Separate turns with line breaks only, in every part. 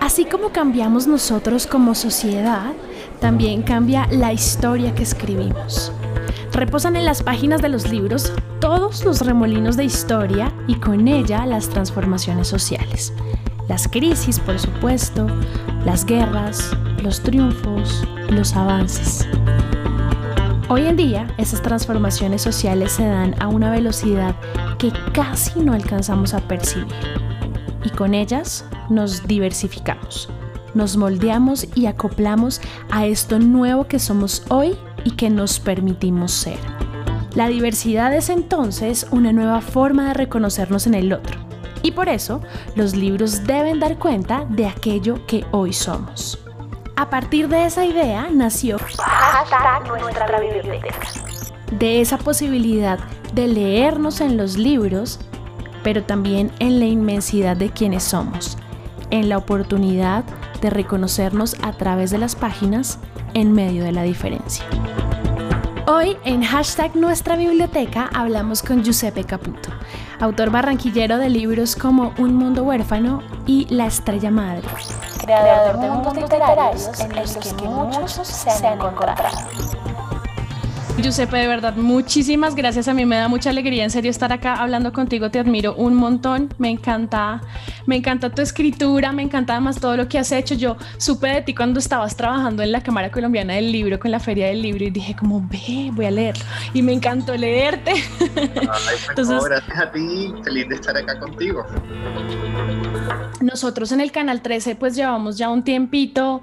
Así como cambiamos nosotros como sociedad, también cambia la historia que escribimos. Reposan en las páginas de los libros todos los remolinos de historia y con ella las transformaciones sociales. Las crisis, por supuesto, las guerras, los triunfos, los avances. Hoy en día, esas transformaciones sociales se dan a una velocidad que casi no alcanzamos a percibir. Y con ellas nos diversificamos, nos moldeamos y acoplamos a esto nuevo que somos hoy y que nos permitimos ser. La diversidad es entonces una nueva forma de reconocernos en el otro. Y por eso, los libros deben dar cuenta de aquello que hoy somos. A partir de esa idea nació nuestra biblioteca. De esa posibilidad de leernos en los libros, pero también en la inmensidad de quienes somos, en la oportunidad de reconocernos a través de las páginas en medio de la diferencia. Hoy en hashtag Nuestra Biblioteca hablamos con Giuseppe Caputo, autor barranquillero de libros como Un Mundo Huérfano y La Estrella Madre. Creador de mundos literarios en los que muchos se han encontrado.
Giuseppe, de verdad, muchísimas gracias. A mí me da mucha alegría, en serio, estar acá hablando contigo. Te admiro un montón. Me encanta, me encanta tu escritura, me encanta además todo lo que has hecho. Yo supe de ti cuando estabas trabajando en la Cámara Colombiana del Libro, con la Feria del Libro, y dije como, ve, voy a leerlo. Y me encantó leerte.
Entonces, gracias a ti, feliz de estar acá contigo.
Nosotros en el Canal 13 pues llevamos ya un tiempito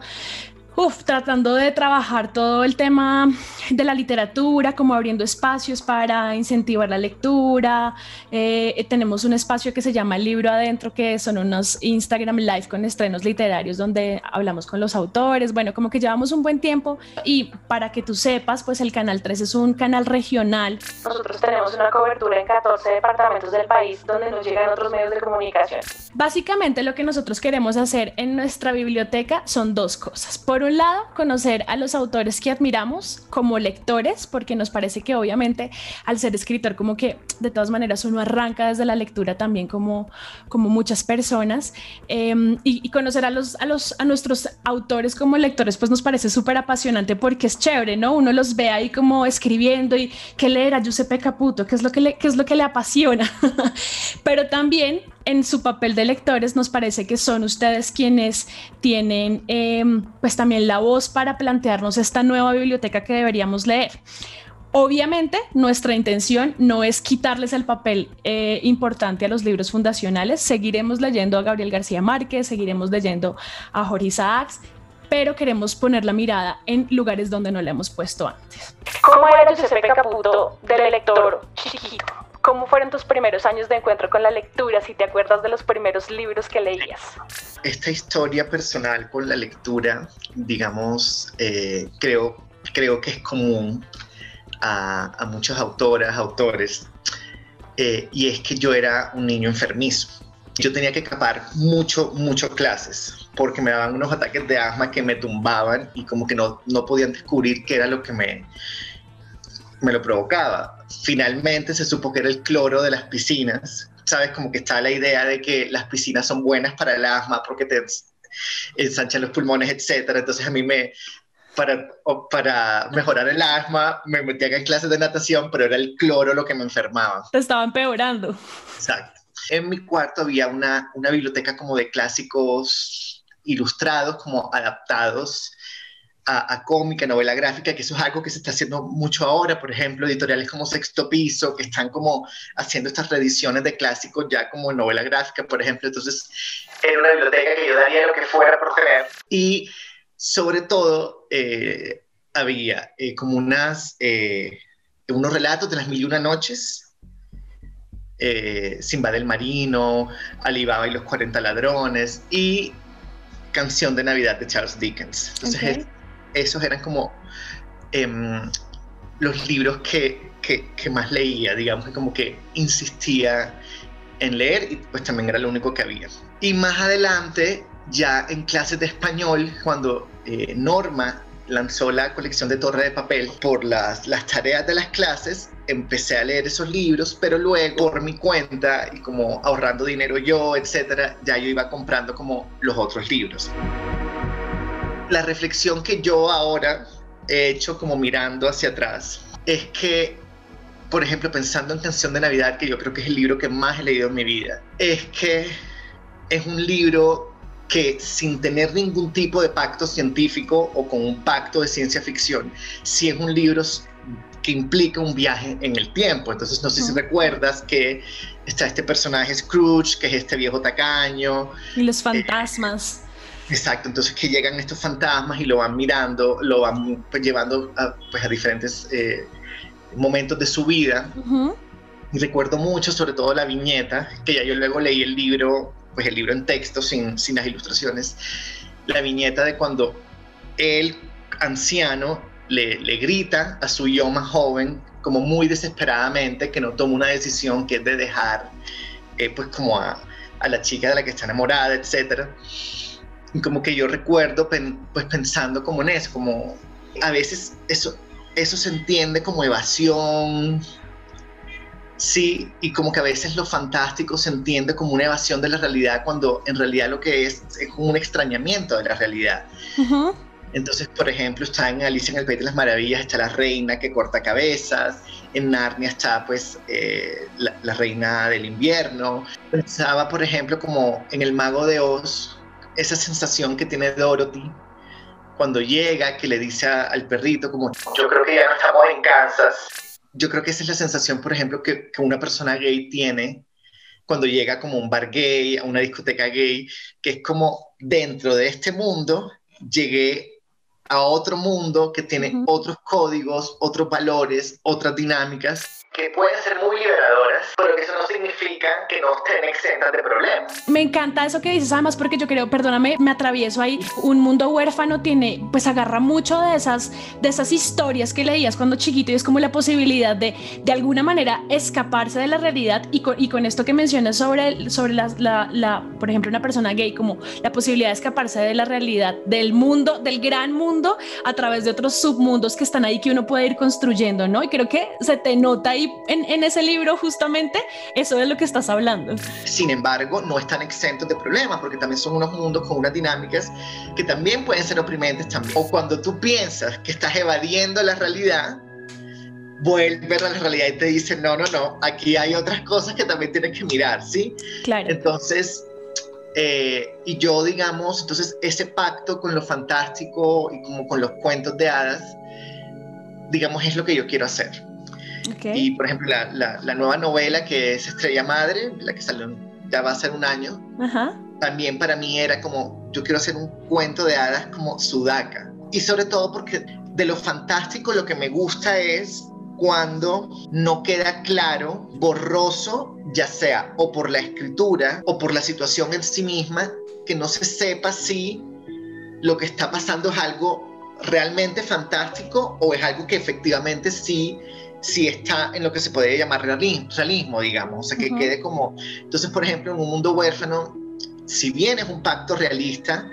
uf, tratando de trabajar todo el tema de la literatura, como abriendo espacios para incentivar la lectura. Eh, tenemos un espacio que se llama El Libro Adentro, que son unos Instagram Live con estrenos literarios donde hablamos con los autores. Bueno, como que llevamos un buen tiempo y para que tú sepas, pues el Canal 3 es un canal regional.
Nosotros tenemos una cobertura en 14 departamentos del país donde nos llegan otros medios de comunicación.
Básicamente lo que nosotros queremos hacer en nuestra biblioteca son dos cosas. Por un lado, conocer a los autores que admiramos como lectores, porque nos parece que obviamente al ser escritor como que de todas maneras uno arranca desde la lectura también como, como muchas personas. Em, y, conocer a, los, a, los, a nuestros autores como lectores pues nos parece súper apasionante porque es chévere, ¿no? Uno los ve ahí como escribiendo y que leer a Giuseppe Caputo, qué es lo que le, qué es lo que le apasiona, pero también en su papel de lectores nos parece que son ustedes quienes tienen em, pues también la voz para plantearnos esta nueva biblioteca que deberíamos leer. Obviamente, nuestra intención no es quitarles el papel eh, importante a los libros fundacionales. Seguiremos leyendo a Gabriel García Márquez, seguiremos leyendo a Jorge Isaacs, pero queremos poner la mirada en lugares donde no la hemos puesto antes.
¿Cómo era Giuseppe Caputo del lector chiquito? ¿Cómo fueron tus primeros años de encuentro con la lectura? Si te acuerdas de los primeros libros que leías.
Esta historia personal con la lectura, digamos, eh, creo, creo que es común a, a muchas autoras, autores, eh, y es que yo era un niño enfermizo. Yo tenía que escapar mucho, mucho clases, porque me daban unos ataques de asma que me tumbaban y como que no, no podían descubrir qué era lo que me, me lo provocaba. Finalmente se supo que era el cloro de las piscinas. Sabes, como que está la idea de que las piscinas son buenas para el asma porque te ensanchan los pulmones, etcétera. Entonces a mí me, para, para mejorar el asma, me metía en clases de natación, pero era el cloro lo que me enfermaba.
Te estaba empeorando.
Exacto. En mi cuarto había una, una biblioteca como de clásicos ilustrados, como adaptados a, cómica, novela gráfica, que eso es algo que se está haciendo mucho ahora, por ejemplo, editoriales como Sexto Piso, que están como haciendo estas reediciones de clásicos ya como novela gráfica, por ejemplo, entonces era una biblioteca que yo daría lo que fuera por tener. Y sobre todo eh, había eh, como unas, eh, unos relatos de las mil y una noches, Simba del Marino, Alibaba y los 40 ladrones y Canción de Navidad de Charles Dickens. Entonces, esos eran como em, los libros que, que, más leía, digamos, como que insistía en leer y pues también era lo único que había. Y más adelante, ya en clases de español, cuando eh, Norma lanzó la colección de Torre de Papel por las, las tareas de las clases, empecé a leer esos libros, pero luego por mi cuenta y como ahorrando dinero yo, etcétera, ya yo iba comprando como los otros libros. La reflexión que yo ahora he hecho como mirando hacia atrás es que por ejemplo, pensando en Canción de Navidad, que yo creo que es el libro que más he leído en mi vida, es que es un libro que sin tener ningún tipo de pacto científico o con un pacto de ciencia ficción, sí es un libro que implica un viaje en el tiempo. Entonces, no sé si recuerdas que está este personaje Scrooge, que es este viejo tacaño.
Y los fantasmas.
Exacto, entonces que llegan estos fantasmas y lo van mirando, lo van pues, llevando a, pues, a diferentes eh, momentos de su vida. Y recuerdo mucho, sobre todo la viñeta, que ya yo luego leí el libro pues el libro en texto sin, sin las ilustraciones, la viñeta de cuando el anciano le, le, grita a su yo más joven, como muy desesperadamente, que no toma una decisión que es de dejar, eh, pues como a, a, la chica de la que está enamorada, etc. Y como que yo recuerdo, pues pensando como en eso, como a veces eso, eso se entiende como evasión, Sí, y como que a veces lo fantástico se entiende como una evasión de la realidad cuando en realidad lo que es es un extrañamiento de la realidad. Entonces, por ejemplo, está en Alicia en el País de las Maravillas, está la reina que corta cabezas, en Narnia está pues eh, la, reina del invierno. Pensaba, por ejemplo, como en el mago de Oz, esa sensación que tiene Dorothy cuando llega, que le dice al perrito como, yo creo que ya no estamos en Kansas. yo creo que esa es la sensación, por ejemplo, que, una persona gay tiene cuando llega como un bar gay, a una discoteca gay, que es como dentro de este mundo llegué a otro mundo que tiene otros códigos, otros valores, otras dinámicas que pueden ser muy liberadoras, pero que eso no significa que no estén exentas de problemas.
Me encanta eso que dices, además, porque yo creo, perdóname, me atravieso ahí. Un mundo huérfano tiene, pues agarra mucho de esas, de esas historias que leías cuando chiquito y es como la posibilidad de, de alguna manera, escaparse de la realidad. Y con, y con esto que mencionas sobre, sobre la, la, la, por ejemplo, una persona gay, como la posibilidad de escaparse de la realidad, del mundo, del gran mundo, a través de otros submundos que están ahí que uno puede ir construyendo, ¿no? Y creo que se te nota ahí en, ese libro justamente eso es lo que estás hablando.
Sin embargo, no están exentos de problemas porque también son unos mundos con unas dinámicas que también pueden ser oprimentes también. O cuando tú piensas que estás evadiendo la realidad, vuelve a la realidad y te dice, no, no, no, aquí hay otras cosas que también tienes que mirar, ¿sí?
Claro.
Entonces, eh, y yo, digamos, entonces ese pacto con lo fantástico y como con los cuentos de hadas, digamos, es lo que yo quiero hacer. Y por ejemplo, la, la, nueva novela que es Estrella Madre, la que salió ya va a ser un año, también para mí era como, yo quiero hacer un cuento de hadas como Sudaka. Y sobre todo porque de lo fantástico lo que me gusta es cuando no queda claro, borroso, ya sea o por la escritura o por la situación en sí misma, que no se sepa si lo que está pasando es algo realmente fantástico o es algo que efectivamente sí si está en lo que se podría llamar realismo, digamos, o sea, que quede como... Entonces, por ejemplo, en un mundo huérfano, si bien es un pacto realista,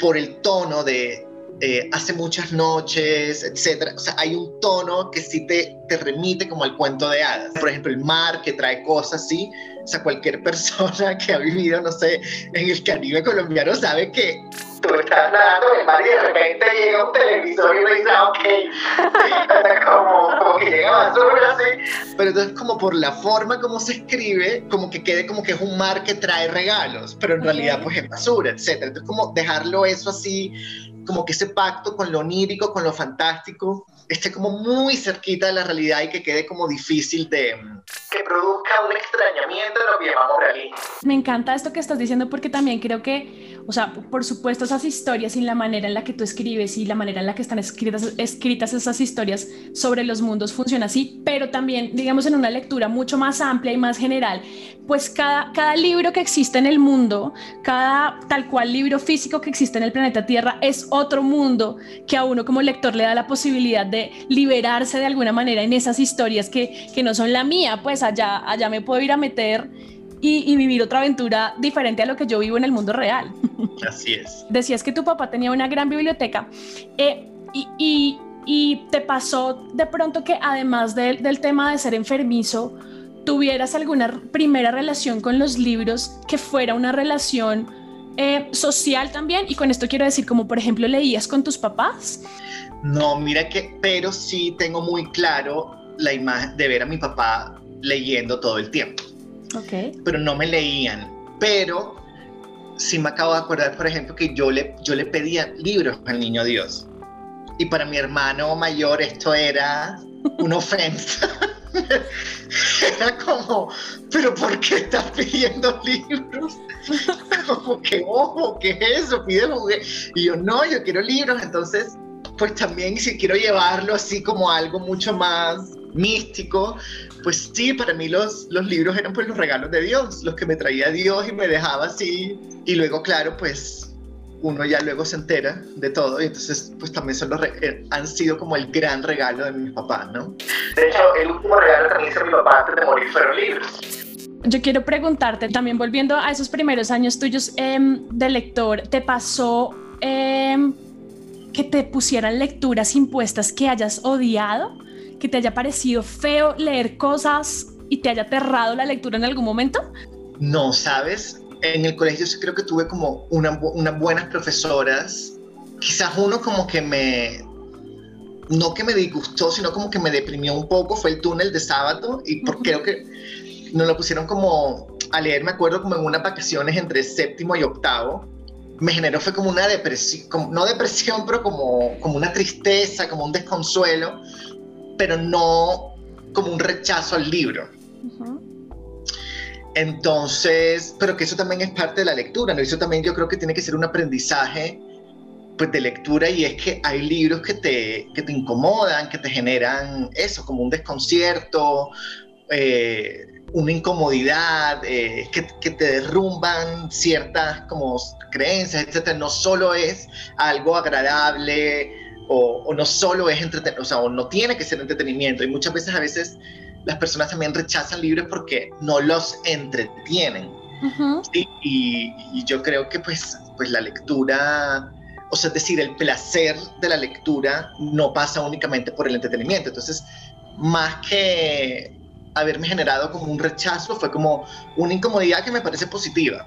por el tono de eh, hace muchas noches, etcétera, o sea, hay un tono que sí te, te remite como al cuento de hadas. Por ejemplo, el mar que trae cosas así, o sea, cualquier persona que ha vivido, no sé, en el Caribe colombiano sabe que tú estás nadando en el mar y de repente llega un televisor y uno dice, ah, ok, como, como que llega basura, así. Pero entonces como por la forma como se escribe, como que quede como que es un mar que trae regalos, pero en realidad pues es basura, etcétera. Entonces como dejarlo eso así, como que ese pacto con lo onírico, con lo fantástico, esté como muy cerquita de la realidad y que quede como difícil de que produzca un extrañamiento de lo que llamamos realismo.
Me encanta esto que estás diciendo porque también creo que, o sea, por supuesto esas historias y la manera en la que tú escribes y la manera en la que están escritas, escritas esas historias sobre los mundos funciona así, pero también, digamos, en una lectura mucho más amplia y más general, pues cada, cada libro que existe en el mundo, cada tal cual libro físico que existe en el planeta Tierra es otro mundo que a uno como lector le da la posibilidad de liberarse de alguna manera en esas historias que, que no son la mía, pues allá, allá me puedo ir a meter y, vivir otra aventura diferente a lo que yo vivo en el mundo real.
Así es.
Decías que tu papá tenía una gran biblioteca eh, y, te pasó de pronto que además del tema de ser enfermizo, tuvieras alguna primera relación con los libros que fuera una relación eh, social también. Y con esto quiero decir, como por ejemplo, leías con tus papás.
No, mira que, pero sí tengo muy claro la imagen de ver a mi papá leyendo todo el tiempo.
Ok.
Pero no me leían. Pero sí me acabo de acordar, por ejemplo, que yo le, yo le pedía libros al niño Dios. Y para mi hermano mayor esto era una ofensa. Era como, pero ¿por qué estás pidiendo libros? Como que, ojo, ¿qué es eso? Pide Y yo, no, yo quiero libros. Entonces, pues también si quiero llevarlo así como algo mucho más místico, pues sí, para mí los, los libros eran pues los regalos de Dios, los que me traía Dios y me dejaba así. Y luego, claro, pues uno ya luego se entera de todo y entonces pues también son los eh, han sido como el gran regalo de mi papá, ¿no? De hecho, el último regalo que me hizo mi papá antes de morir fueron libros.
Yo quiero preguntarte, también volviendo a esos primeros años tuyos em, de lector, ¿te pasó em, que te pusieran lecturas impuestas que hayas odiado? ¿Que te haya parecido feo leer cosas y te haya aterrado la lectura en algún momento?
No, sabes, en el colegio sí creo que tuve como una, unas buenas profesoras. Quizás uno como que me, no que me disgustó, sino como que me deprimió un poco, fue el túnel de sábado y porque creo que nos lo pusieron como a leer, me acuerdo como en unas vacaciones entre séptimo y octavo. Me generó fue como una depresión, no depresión, pero como, como una tristeza, como un desconsuelo, pero no como un rechazo al libro. Entonces, pero que eso también es parte de la lectura, ¿no? Eso también yo creo que tiene que ser un aprendizaje pues, de lectura y es que hay libros que te, que te incomodan, que te generan eso, como un desconcierto, eh, una incomodidad, eh, que, que, te derrumban ciertas como creencias, etc. No solo es algo agradable o, o no solo es entretenimiento, o sea, o no tiene que ser entretenimiento. Y muchas veces a veces las personas también rechazan libros porque no los entretienen. y, yo creo que pues, pues la lectura, o sea, es decir, el placer de la lectura no pasa únicamente por el entretenimiento. Entonces, más que haberme generado como un rechazo, fue como una incomodidad que me parece positiva.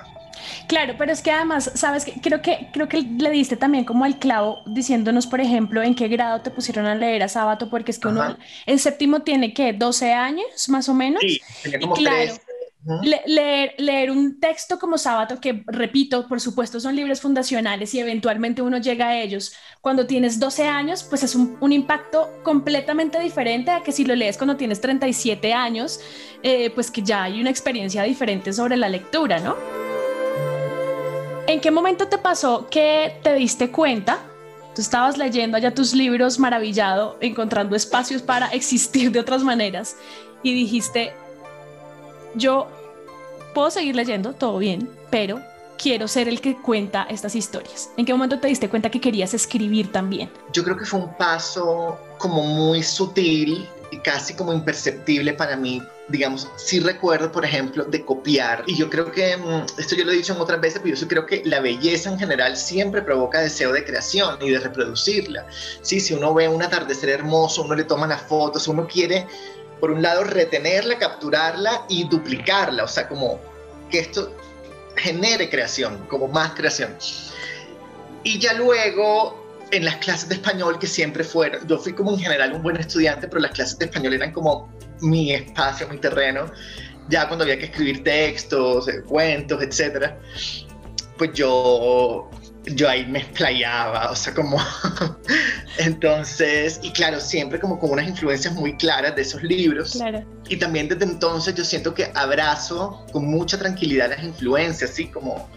Claro, pero es que además, sabes, que creo que creo que le diste también como al clavo diciéndonos, por ejemplo, en qué grado te pusieron a leer a sábado, porque es que uno en séptimo tiene que 12 años más o menos.
Sí, tenía como claro,
leer, leer un texto como sábado, que repito, por supuesto son libros fundacionales y eventualmente uno llega a ellos. Cuando tienes 12 años, pues es un, un impacto completamente diferente a que si lo lees cuando tienes 37 años, eh, pues que ya hay una experiencia diferente sobre la lectura, ¿no? ¿En qué momento te pasó que te diste cuenta? Tú estabas leyendo allá tus libros maravillado, encontrando espacios para existir de otras maneras y dijiste, yo puedo seguir leyendo, todo bien, pero quiero ser el que cuenta estas historias. ¿En qué momento te diste cuenta que querías escribir también?
Yo creo que fue un paso como muy sutil casi como imperceptible para mí digamos, sí recuerdo, por ejemplo, de copiar. Y yo creo que, mm, esto yo lo he dicho en otras veces, pero yo creo que la belleza en general siempre provoca deseo de creación y de reproducirla. Sí, si uno ve un atardecer hermoso, uno le toma las fotos, uno quiere, por un lado, retenerla, capturarla y duplicarla. O sea, como que esto genere creación, como más creación. Y ya luego en las clases de español que siempre fueron, yo fui como en general un buen estudiante, pero las clases de español eran como mi espacio, mi terreno, ya cuando había que escribir textos, eh, cuentos, etcétera, pues yo, yo ahí me explayaba, o sea, como, entonces, y claro, siempre como con unas influencias muy claras de esos libros.
Claro.
Y también desde entonces yo siento que abrazo con mucha tranquilidad las influencias, así como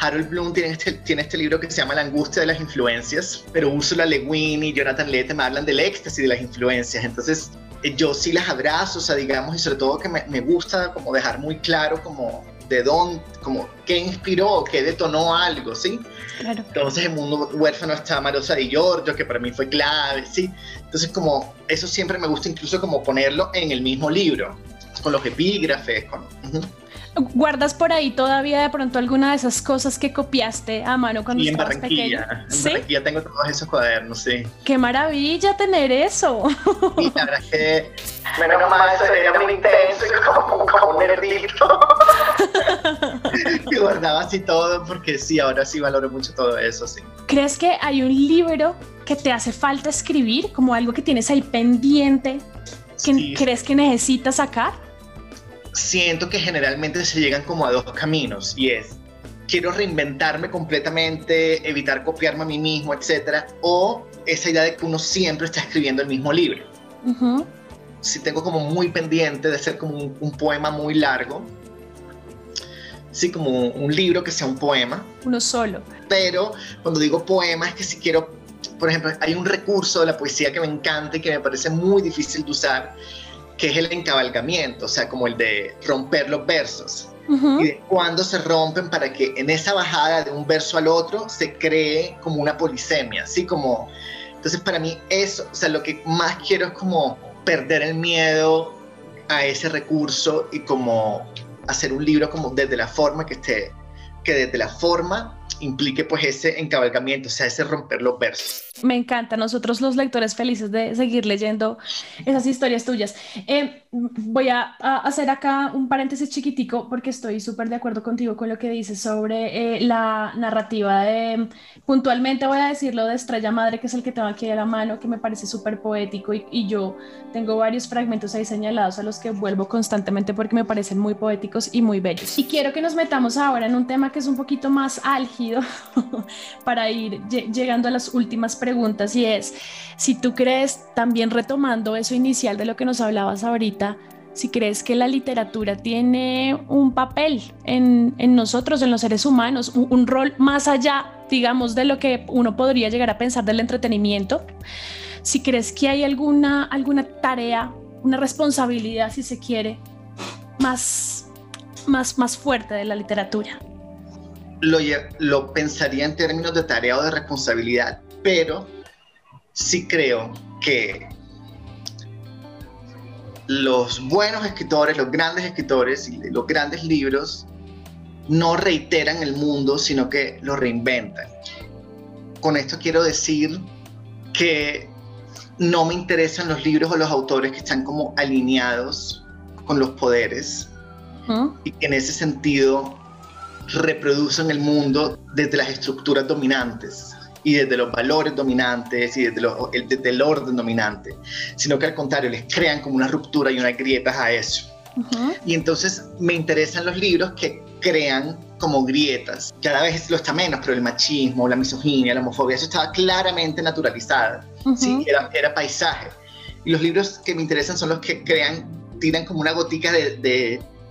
Harold Bloom tiene este, tiene este libro que se llama La angustia de las influencias, pero Ursula Le Guin y Jonathan Lette me hablan del éxtasis de las influencias. Entonces, eh, yo sí las abrazo, o sea, digamos, y sobre todo que me, me gusta como dejar muy claro como de dónde, como qué inspiró, qué detonó algo, ¿sí?
Claro.
Entonces, en Mundo Huérfano está Marosa de Giorgio, que para mí fue clave, ¿sí? Entonces, como, eso siempre me gusta incluso como ponerlo en el mismo libro, con los epígrafes, con...
¿Guardas por ahí todavía de pronto alguna de esas cosas que copiaste a mano cuando estabas pequeño?
En ¿Sí? Barranquilla tengo todos esos cuadernos, sí.
¡Qué maravilla tener eso!
Y la verdad es que... Menos mal, eso era muy intenso, como, como un nerdito. y guardaba así todo porque sí, ahora sí valoro mucho todo eso, sí.
¿Crees que hay un libro que te hace falta escribir, como algo que tienes ahí pendiente, que crees que necesitas sacar?
Siento que generalmente se llegan como a dos caminos y es quiero reinventarme completamente, evitar copiarme a mí mismo, etcétera, o esa idea de que uno siempre está escribiendo el mismo libro. Si tengo como muy pendiente de ser como un, poema muy largo, sí, como un libro que sea un poema.
Uno solo.
Pero cuando digo poema es que si quiero, por ejemplo, hay un recurso de la poesía que me encanta y que me parece muy difícil de usar, que es el encabalgamiento, o sea, como el de romper los versos. Y de cuándo se rompen para que en esa bajada de un verso al otro se cree como una polisemia, así como... Entonces para mí eso, o sea, lo que más quiero es como perder el miedo a ese recurso y como hacer un libro como desde la forma que esté, que desde la forma implique pues ese encabalgamiento, o sea, ese romper los versos.
Me encanta, nosotros los lectores felices de seguir leyendo esas historias tuyas. Eh, voy a, hacer acá un paréntesis chiquitico porque estoy súper de acuerdo contigo con lo que dices sobre eh, la narrativa de, puntualmente voy a decirlo de Estrella Madre, que es el que tengo aquí a la mano, que me parece súper poético y, y yo tengo varios fragmentos ahí señalados a los que vuelvo constantemente porque me parecen muy poéticos y muy bellos. Y quiero que nos metamos ahora en un tema que es un poquito más álgido para ir llegando a las últimas preguntas y es, si tú crees, también retomando eso inicial de lo que nos hablabas ahorita, si crees que la literatura tiene un papel en, nosotros, en los seres humanos, un, rol más allá, digamos, de lo que uno podría llegar a pensar del entretenimiento, si crees que hay alguna, alguna tarea, una responsabilidad, si se quiere, más, más, más fuerte de la literatura
lo, pensaría en términos de tarea o de responsabilidad, pero sí creo que los buenos escritores, los grandes escritores y los grandes libros no reiteran el mundo, sino que lo reinventan. Con esto quiero decir que no me interesan los libros o los autores que están como alineados con los poderes y que en ese sentido reproducen el mundo desde las estructuras dominantes y desde los valores dominantes y desde, el, el orden dominante, sino que al contrario, les crean como una ruptura y unas grietas a eso. Y entonces me interesan los libros que crean como grietas. Cada vez lo está menos, pero el machismo, la misoginia, la homofobia, eso estaba claramente naturalizada. ¿sí? Era, era, paisaje. Y los libros que me interesan son los que crean, tiran como una gotica de,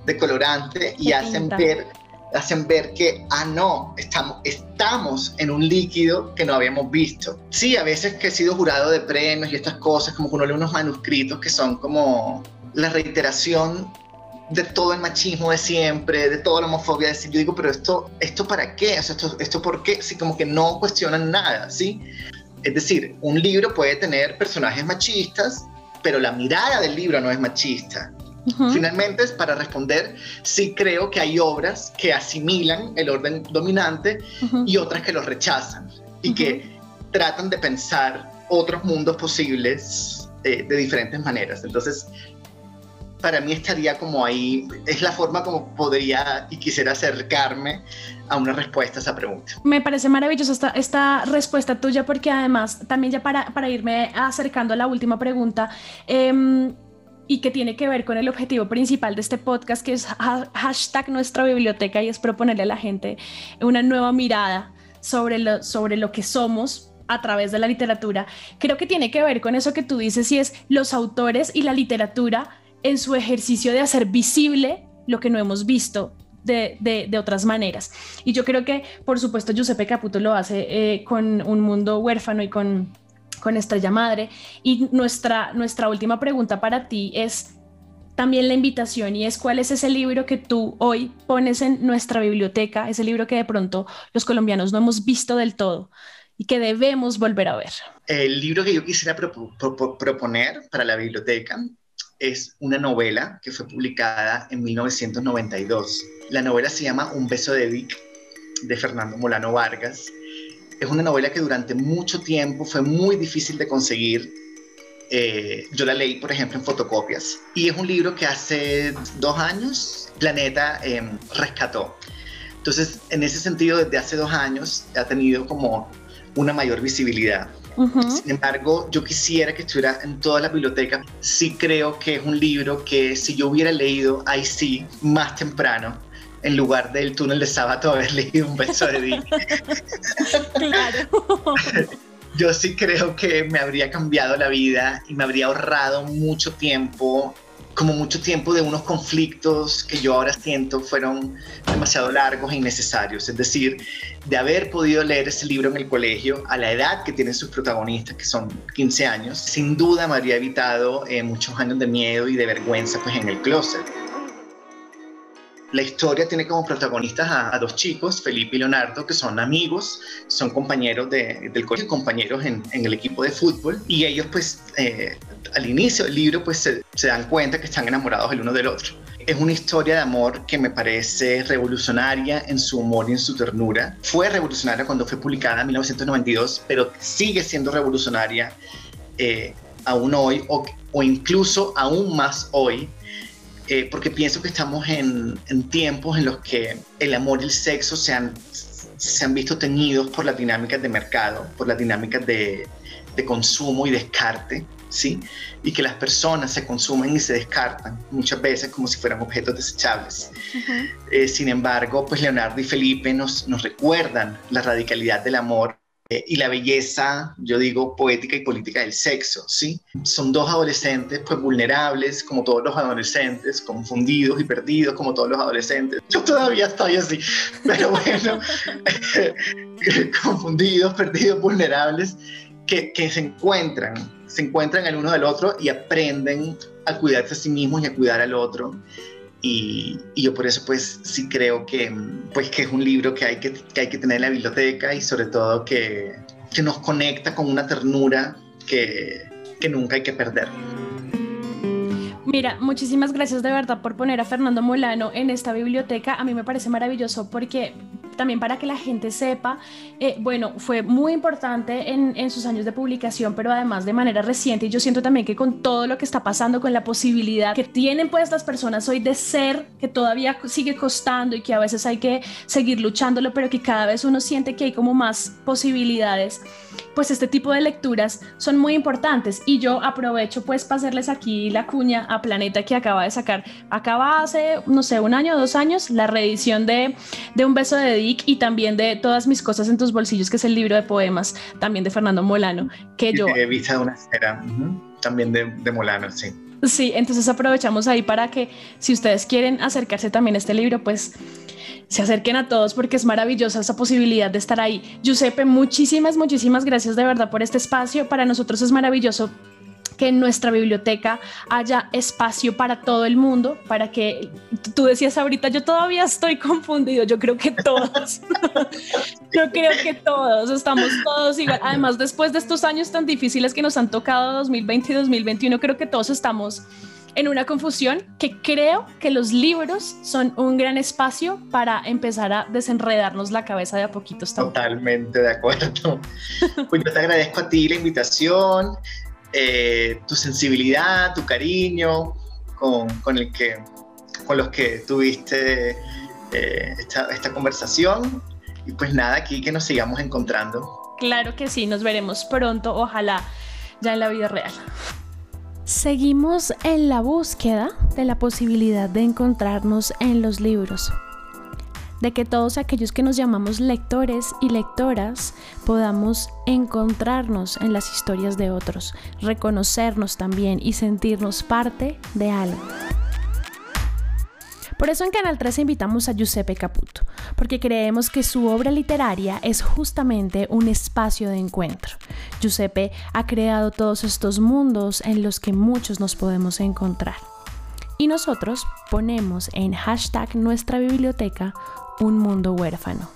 de, colorante y hacen ver hacen ver que, ah, no, estamos, estamos en un líquido que no habíamos visto. Sí, a veces que he sido jurado de premios y estas cosas, como que uno lee unos manuscritos que son como la reiteración de todo el machismo de siempre, de toda la homofobia. De, yo digo, pero esto, ¿esto para qué? O sea, esto, ¿esto por qué? Sí, como que no cuestionan nada, ¿sí? Es decir, un libro puede tener personajes machistas, pero la mirada del libro no es machista. Finalmente, para responder, sí creo que hay obras que asimilan el orden dominante y otras que lo rechazan y que tratan de pensar otros mundos posibles eh, de diferentes maneras. Entonces, para mí estaría como ahí, es la forma como podría y quisiera acercarme a una respuesta a esa pregunta.
Me parece maravillosa esta, esta respuesta tuya porque además, también ya para, para irme acercando a la última pregunta, eh, y que tiene que ver con el objetivo principal de este podcast, que es hashtag nuestra biblioteca y es proponerle a la gente una nueva mirada sobre lo, sobre lo que somos a través de la literatura. Creo que tiene que ver con eso que tú dices y es los autores y la literatura en su ejercicio de hacer visible lo que no hemos visto de, de, otras maneras. Y yo creo que, por supuesto, Giuseppe Caputo lo hace eh, con Un Mundo Huérfano y con con Estrella Madre. Y nuestra, nuestra última pregunta para ti es también la invitación y es cuál es ese libro que tú hoy pones en nuestra biblioteca, ese libro que de pronto los colombianos no hemos visto del todo y que debemos volver a ver.
El libro que yo quisiera proponer para la biblioteca es una novela que fue publicada en 1992. La novela se llama Un beso de Vic, de Fernando Molano Vargas. Es una novela que durante mucho tiempo fue muy difícil de conseguir. Eh, yo la leí, por ejemplo, en fotocopias. Y es un libro que hace dos años Planeta em, rescató. Entonces, en ese sentido, desde hace dos años ha tenido como una mayor visibilidad. Sin embargo, yo quisiera que estuviera en todas las bibliotecas. Sí creo que es un libro que si yo hubiera leído ahí sí, más temprano, en lugar del túnel de sábado haber leído un beso de Dick. claro. Yo sí creo que me habría cambiado la vida y me habría ahorrado mucho tiempo como mucho tiempo de unos conflictos que yo ahora siento fueron demasiado largos e innecesarios. Es decir, de haber podido leer ese libro en el colegio a la edad que tienen sus protagonistas, que son 15 años, sin duda me habría evitado eh, muchos años de miedo y de vergüenza pues, en el closet. La historia tiene como protagonistas a, dos chicos, Felipe y Leonardo, que son amigos, son compañeros de, del colegio, compañeros en, en, el equipo de fútbol, y ellos pues eh, al inicio del libro pues se, se dan cuenta que están enamorados el uno del otro. Es una historia de amor que me parece revolucionaria en su humor y en su ternura. Fue revolucionaria cuando fue publicada en 1992, pero sigue siendo revolucionaria eh, aún hoy o, o, incluso aún más hoy eh, porque pienso que estamos en, tiempos en los que el amor y el sexo se han, se han visto teñidos por las dinámicas de mercado, por las dinámicas de, de consumo y descarte, ¿sí? Y que las personas se consumen y se descartan muchas veces como si fueran objetos desechables. Eh, sin embargo, pues Leonardo y Felipe nos, nos recuerdan la radicalidad del amor y la belleza, yo digo, poética y política del sexo, ¿sí? Son dos adolescentes, pues vulnerables, como todos los adolescentes, confundidos y perdidos, como todos los adolescentes. Yo todavía estoy así, pero bueno, confundidos, perdidos, vulnerables, que, que se encuentran, se encuentran el uno del otro y aprenden a cuidarse a sí mismos y a cuidar al otro. Y, yo por eso pues sí creo que, pues, que es un libro que hay que, que hay que tener en la biblioteca y sobre todo que, que nos conecta con una ternura que, que nunca hay que perder.
Mira, muchísimas gracias de verdad por poner a Fernando Molano en esta biblioteca. A mí me parece maravilloso porque también para que la gente sepa, eh, bueno, fue muy importante en, sus años de publicación, pero además de manera reciente. Y yo siento también que con todo lo que está pasando, con la posibilidad que tienen pues las personas hoy de ser, que todavía sigue costando y que a veces hay que seguir luchándolo, pero que cada vez uno siente que hay como más posibilidades, pues este tipo de lecturas son muy importantes. Y yo aprovecho pues para hacerles aquí la cuña a Planeta que acaba de sacar, acaba hace, no sé, un año o dos años, la reedición de, de Un beso de y también de Todas mis cosas en tus bolsillos, que es el libro de poemas también de Fernando Molano, que yo...
De Vista de una cera, también de, de Molano, sí.
Sí, entonces aprovechamos ahí para que si ustedes quieren acercarse también a este libro, pues se acerquen a todos porque es maravillosa esa posibilidad de estar ahí. Giuseppe, muchísimas, muchísimas gracias de verdad por este espacio. Para nosotros es maravilloso que en nuestra biblioteca haya espacio para todo el mundo, para que tú decías ahorita, yo todavía estoy confundido, yo creo que todos, yo creo que todos, estamos todos igual. Además, después de estos años tan difíciles que nos han tocado 2020 y 2021, creo que todos estamos en una confusión que creo que los libros son un gran espacio para empezar a desenredarnos la cabeza de a poquitos.
Totalmente de acuerdo. Pues yo te agradezco a ti la invitación. Eh, tu sensibilidad, tu cariño con, con, el que, con los que tuviste eh, esta, esta conversación. Y pues nada, aquí que nos sigamos encontrando.
Claro que sí, nos veremos pronto, ojalá ya en la vida real.
Seguimos en la búsqueda de la posibilidad de encontrarnos en los libros de que todos aquellos que nos llamamos lectores y lectoras podamos encontrarnos en las historias de otros, reconocernos también y sentirnos parte de algo. Por eso en Canal 13 invitamos a Giuseppe Caputo, porque creemos que su obra literaria es justamente un espacio de encuentro. Giuseppe ha creado todos estos mundos en los que muchos nos podemos encontrar. Y nosotros ponemos en hashtag nuestra biblioteca un mundo huérfano,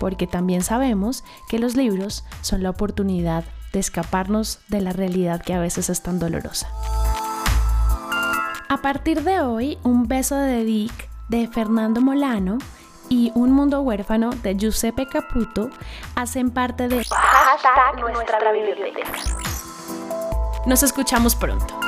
porque también sabemos que los libros son la oportunidad de escaparnos de la realidad que a veces es tan dolorosa.
A partir de hoy, Un beso de Dick de Fernando Molano y Un mundo huérfano de Giuseppe Caputo hacen parte de
Hashtag nuestra biblioteca.
Nos escuchamos pronto.